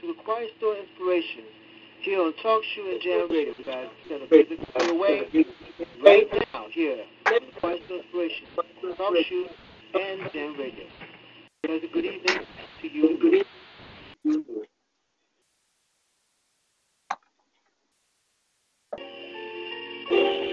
to acquire store inspiration here on Talk show and Jam Radio, guys. Going to put it away right now here on A Quiet Storm Inspiration, Talk show and Jam Radio. Guys, good evening to you. Good evening. Thank you.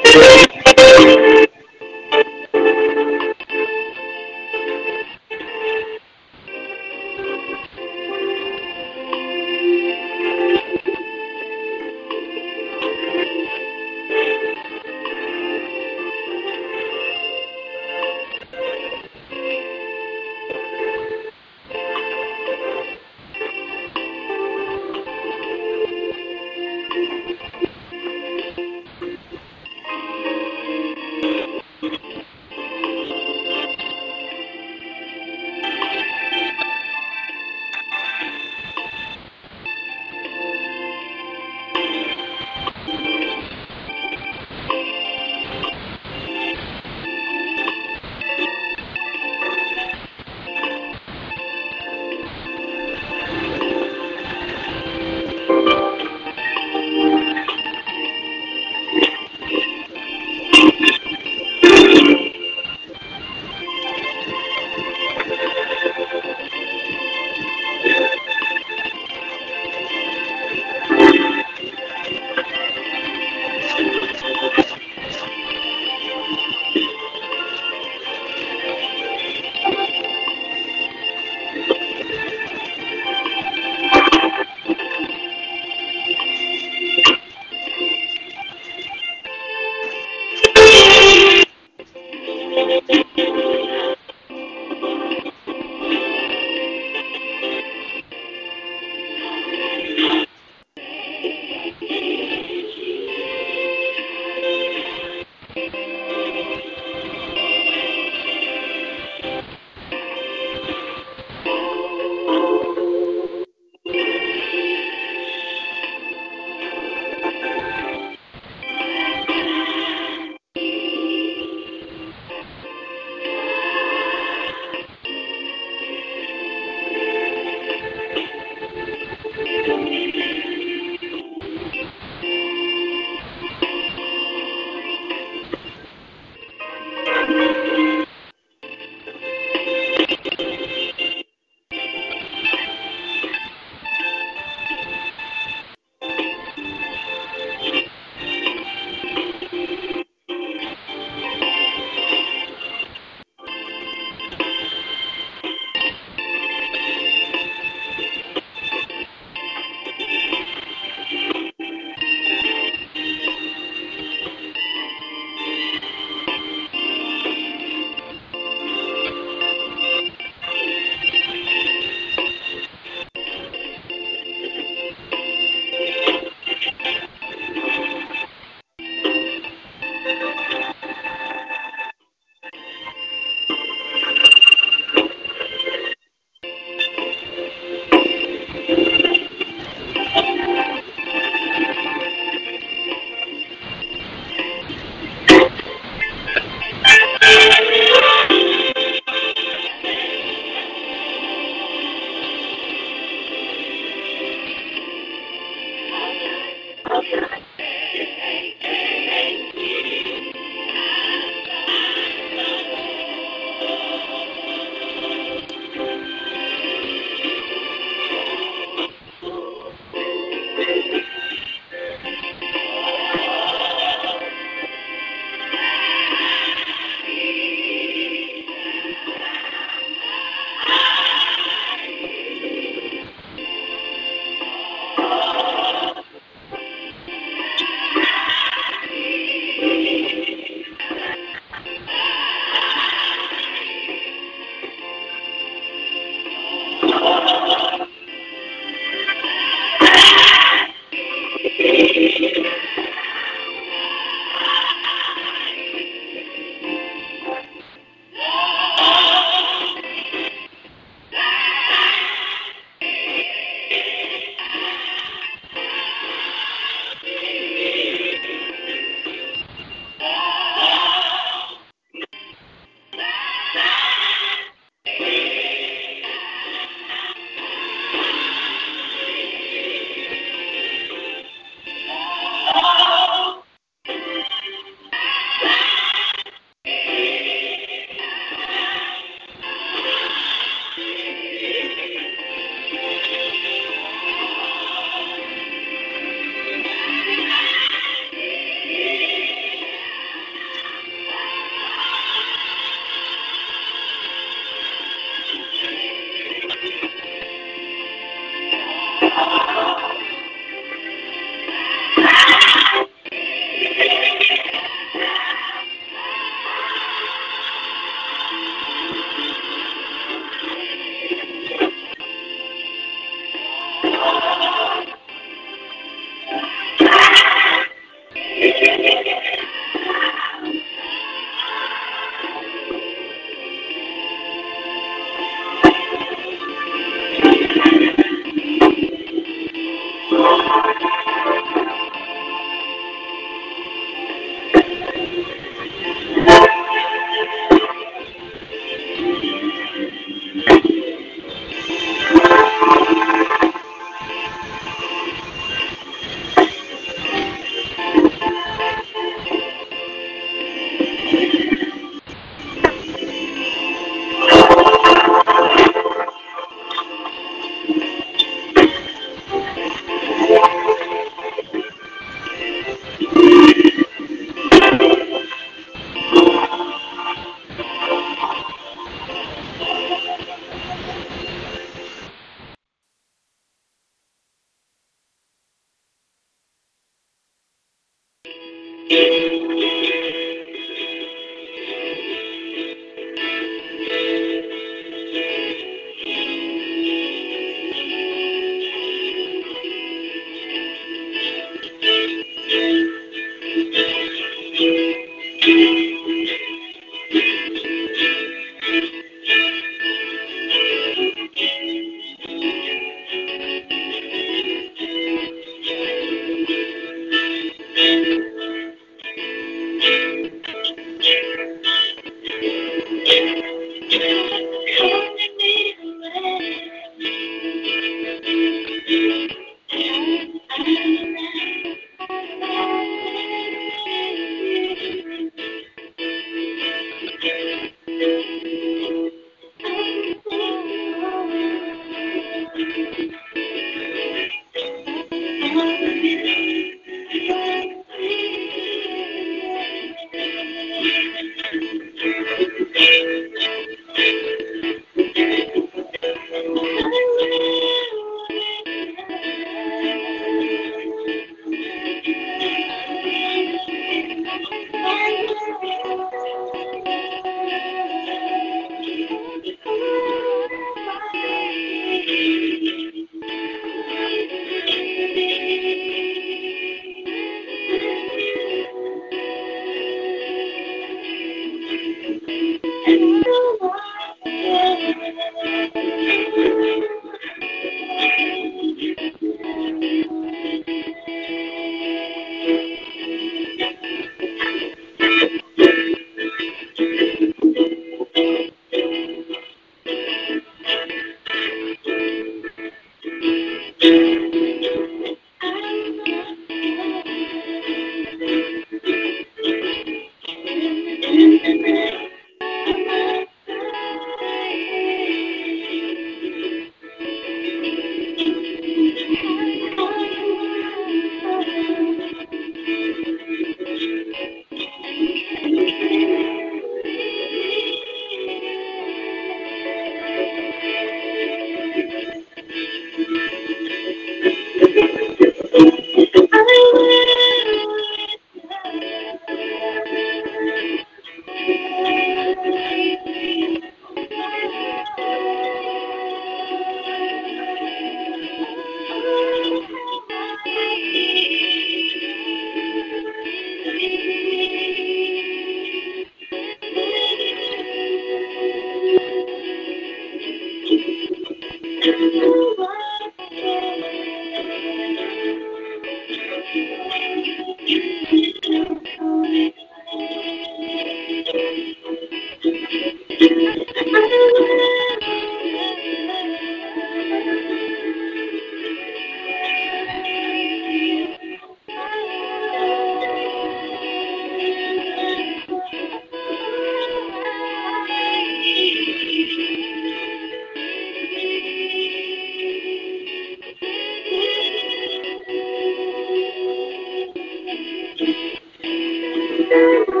Música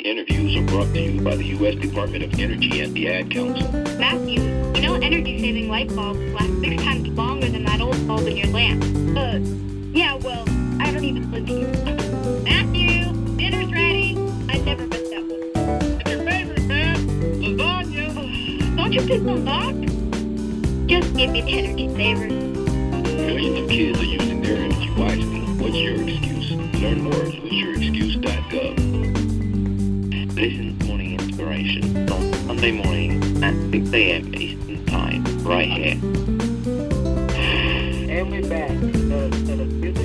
These interviews are brought to you by the U.S. Department of Energy and the Ad Council. Matthew, you know energy-saving light bulbs last six times longer than that old bulb in your lamp. Uh, yeah, well, I don't even live here. Matthew, dinner's ready. I never miss that one. It's your favorite, man. Lasagna. don't you pick the lock? Just give me the energy saver. Millions of kids are using their energy wisely. What's your excuse? Learn more Sunday morning at 6 a.m. Eastern Time, right here. And we're back. The, the,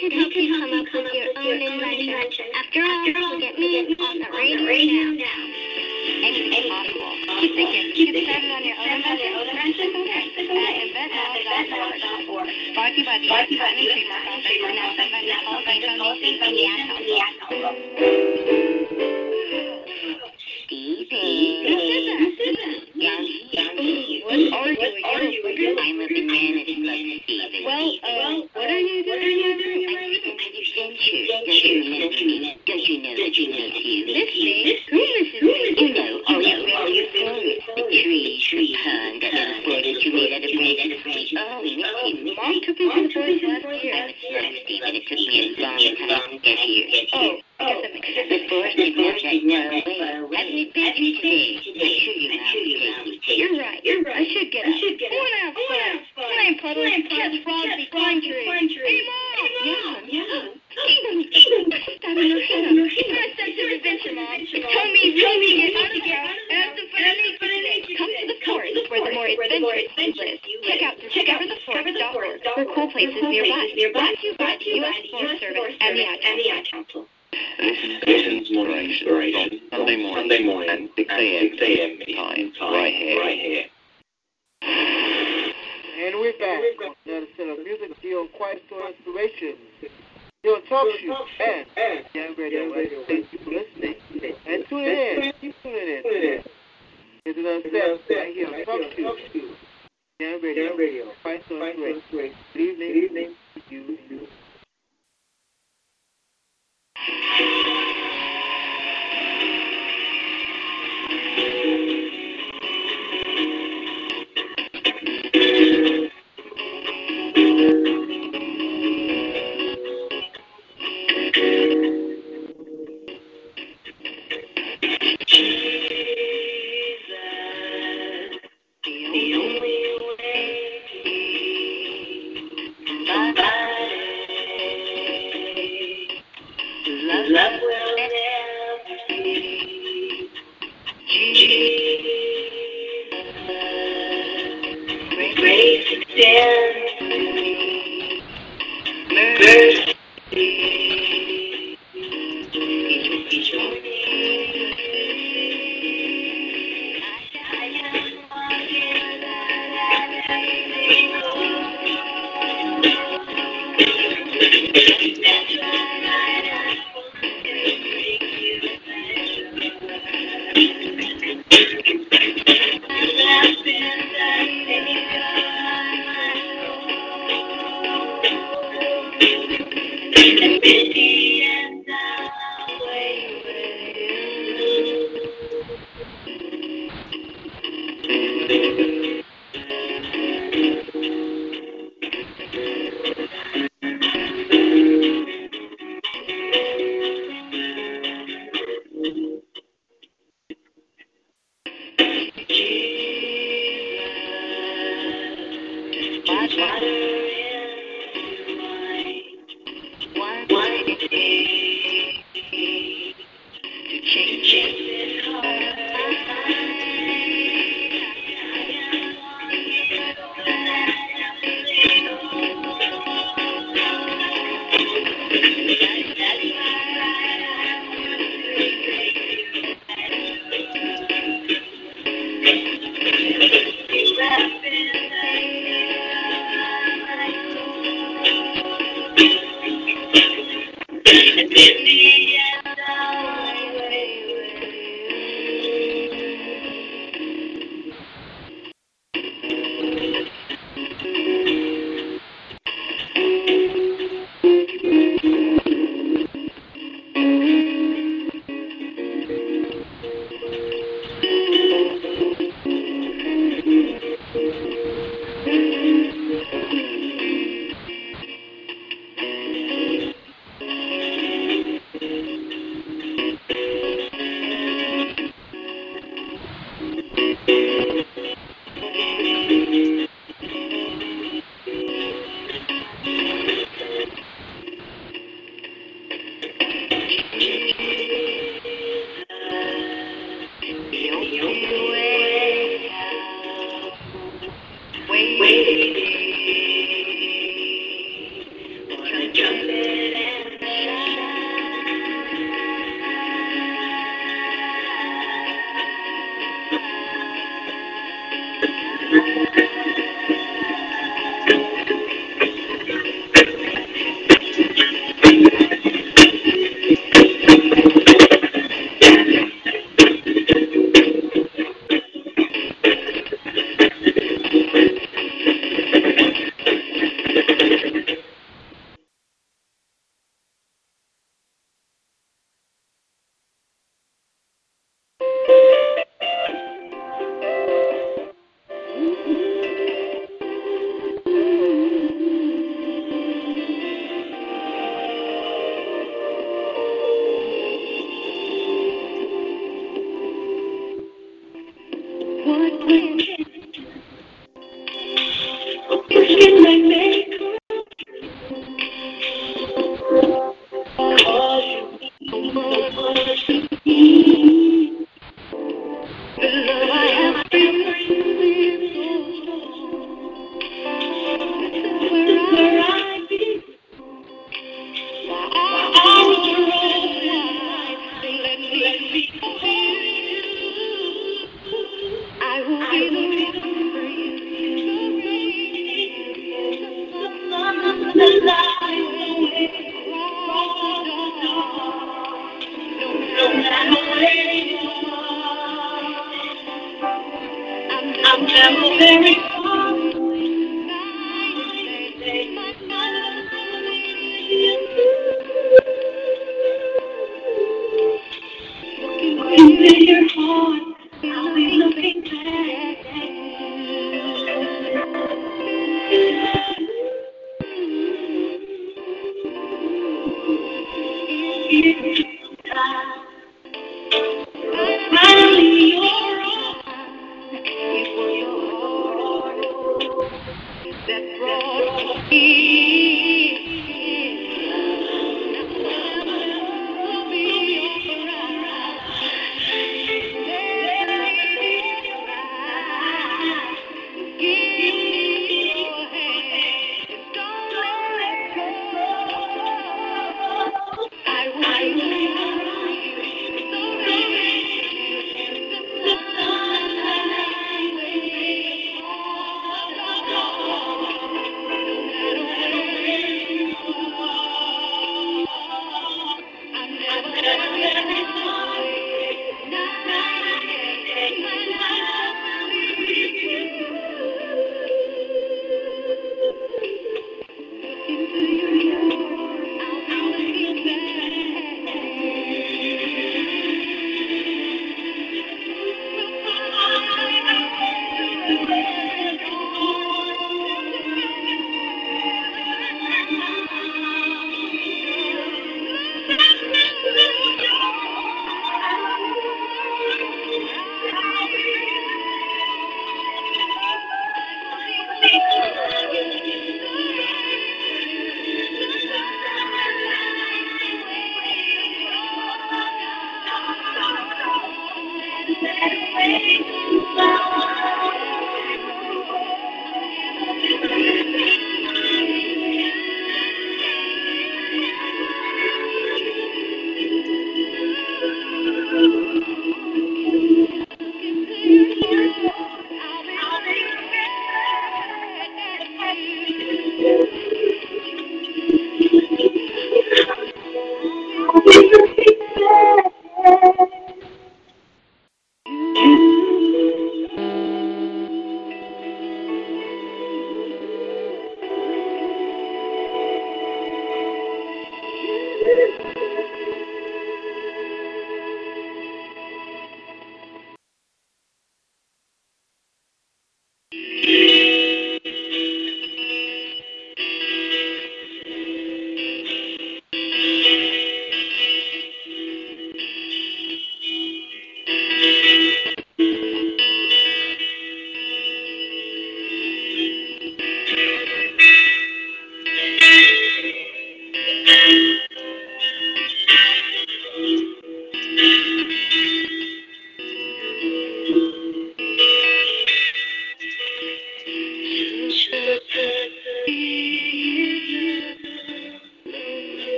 could help you come up with your own invention. After all, you get me on the radio now. Keep thinking. Keep started on your own invention. At inventall.org. Brought to you by the Patent and Trademark Office and National Inventors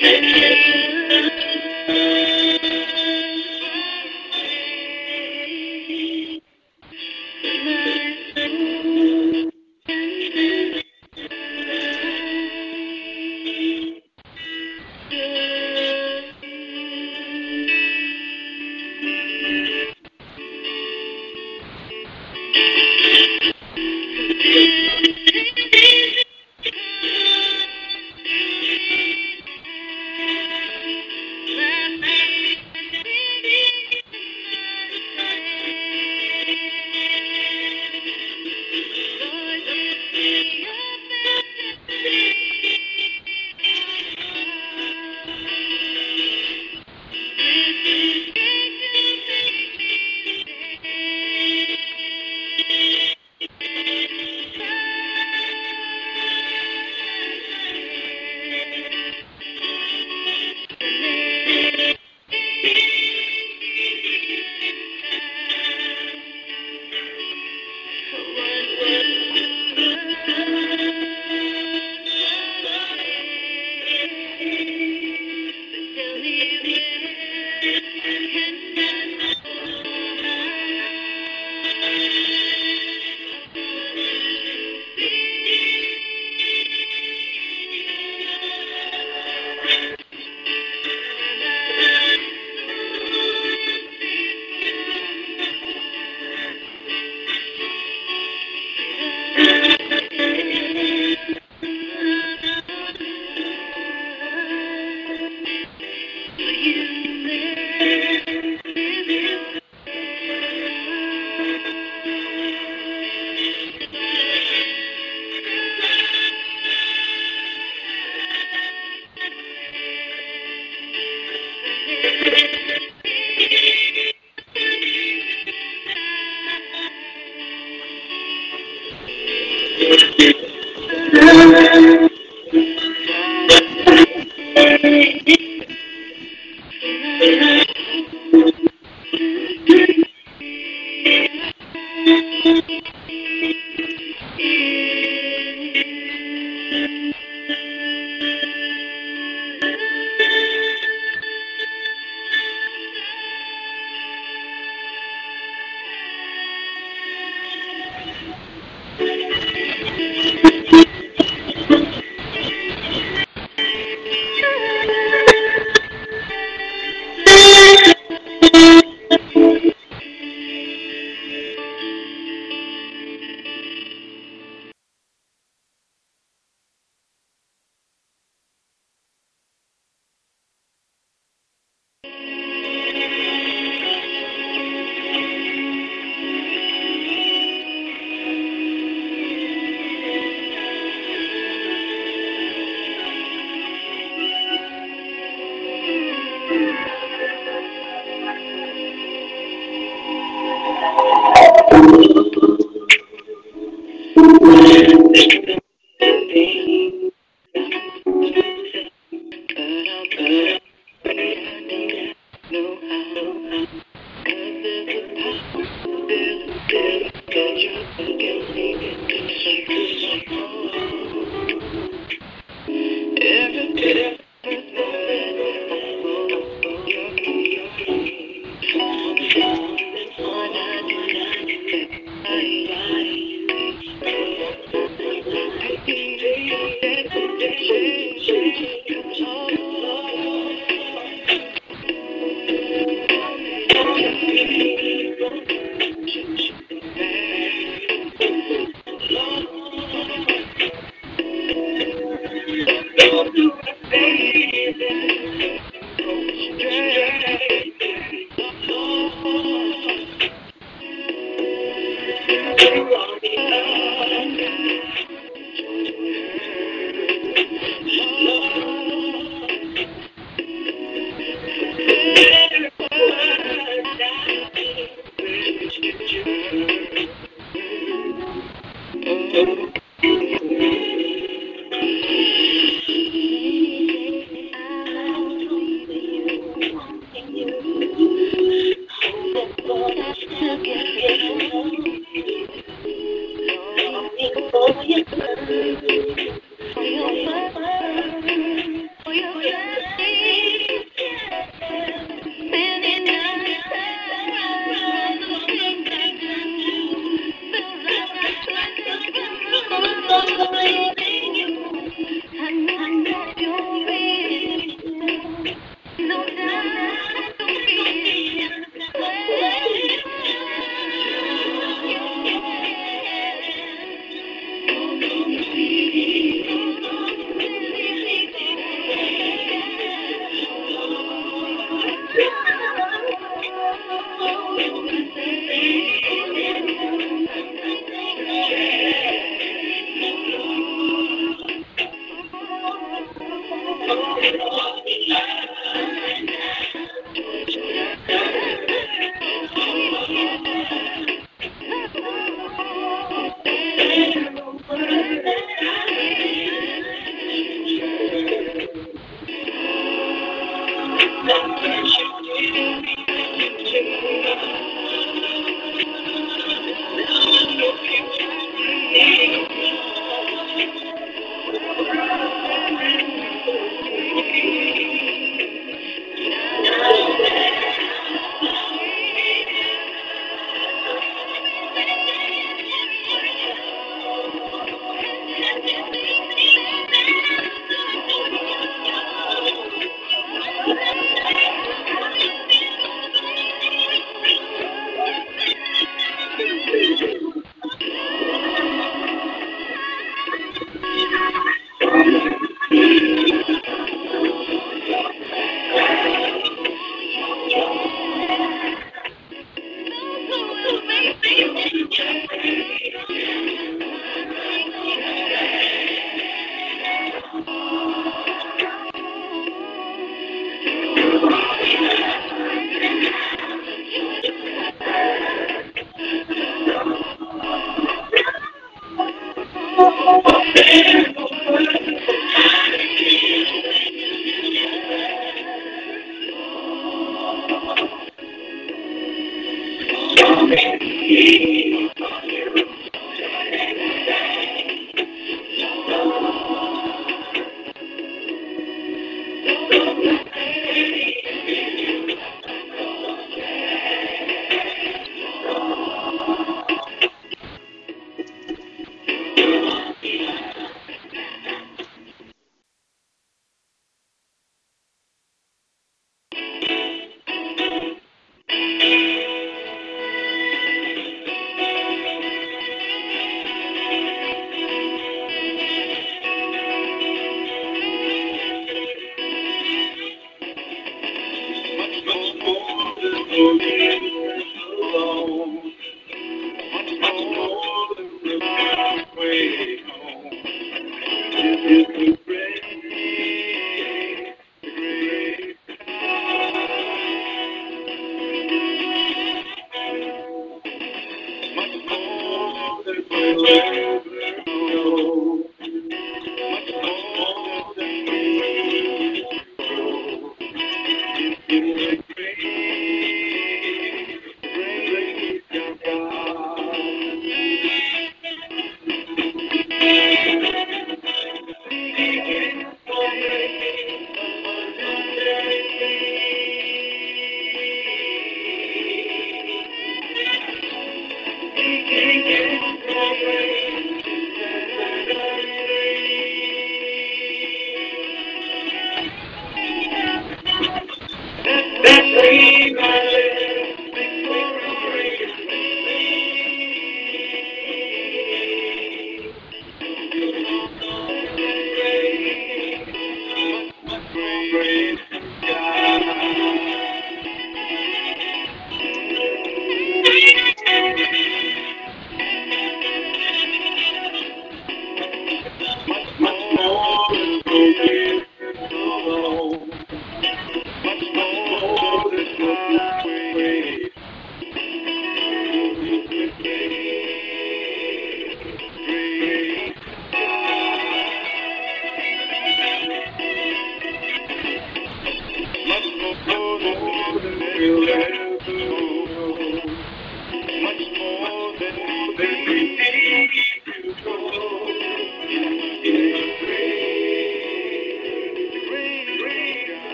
you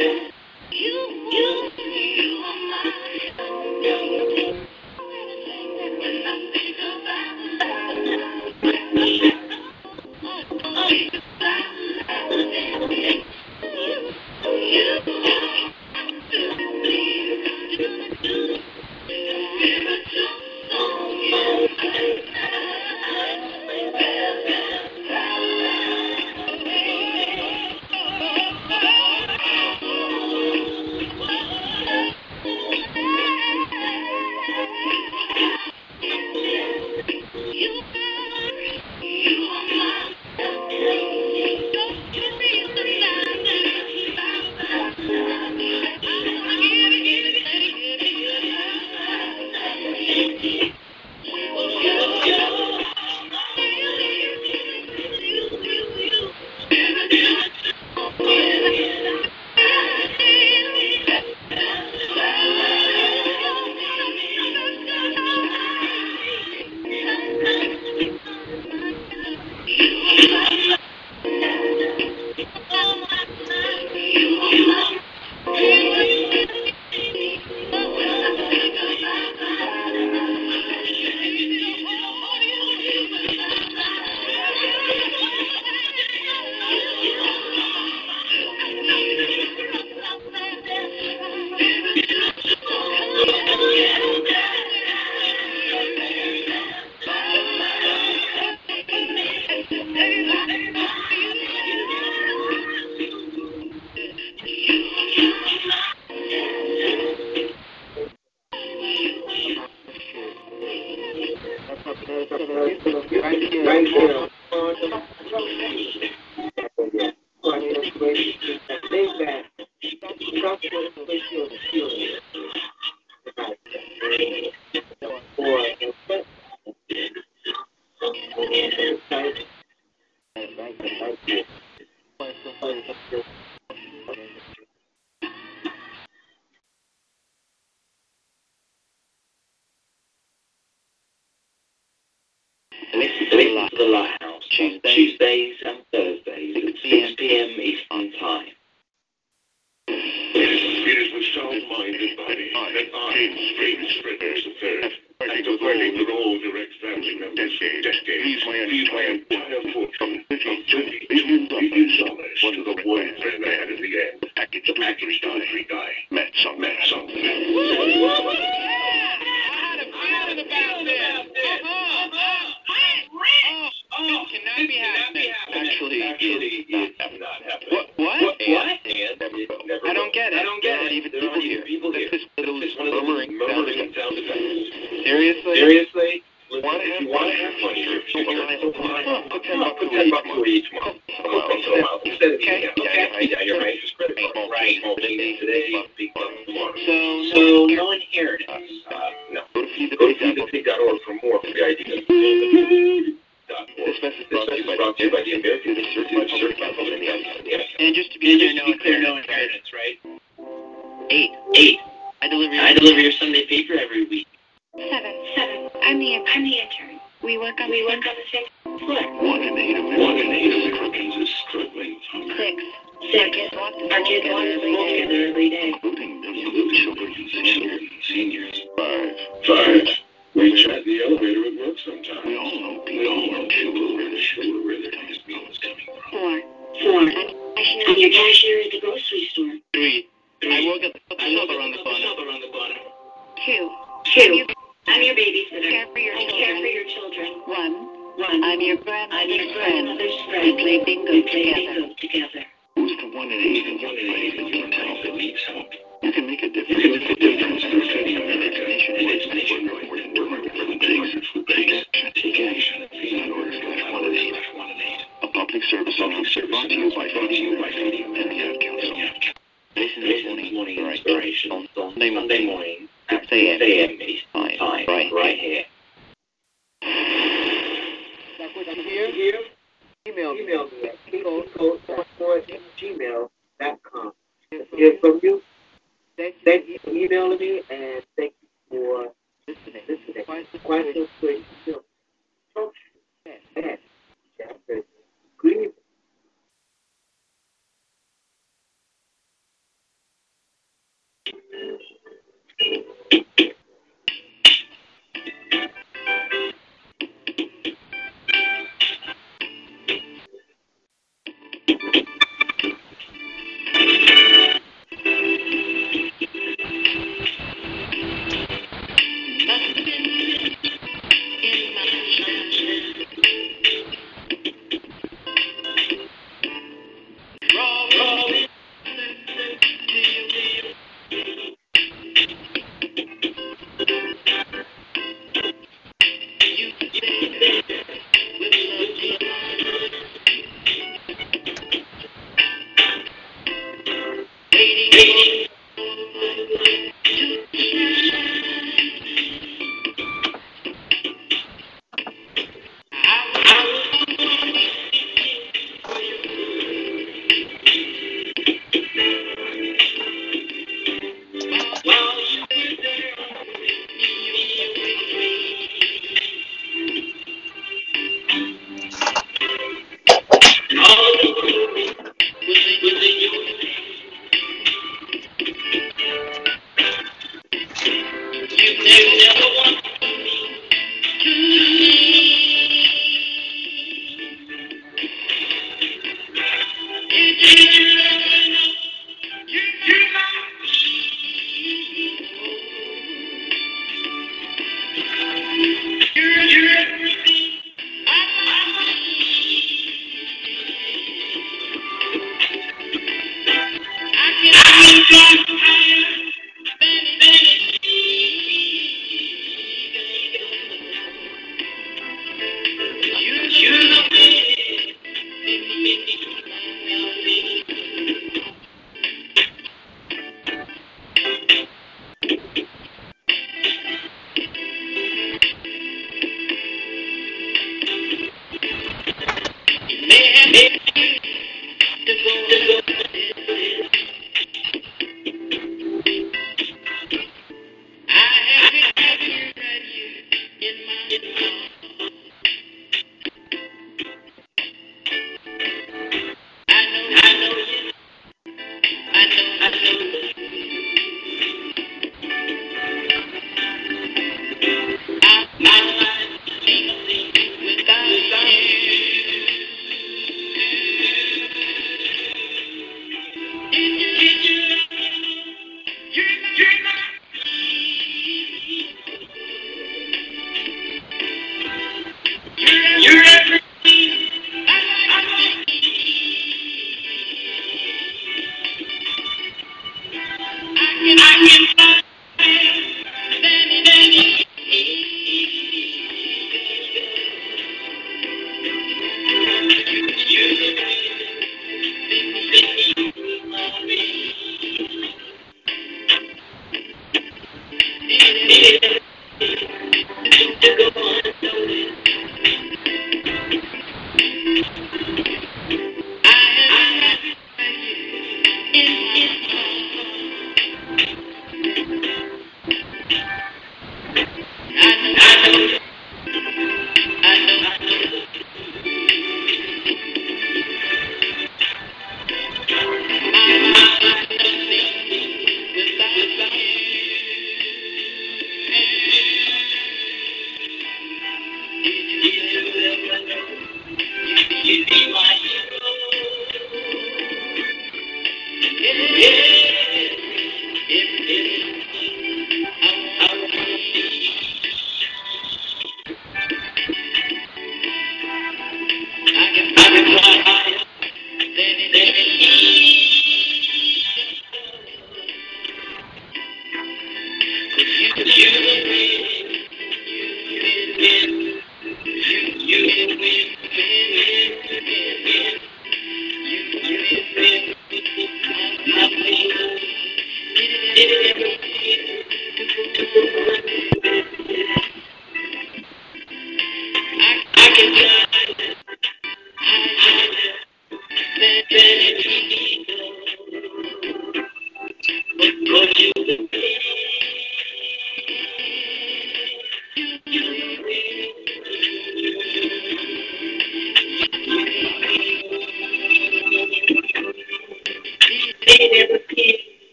Thank you.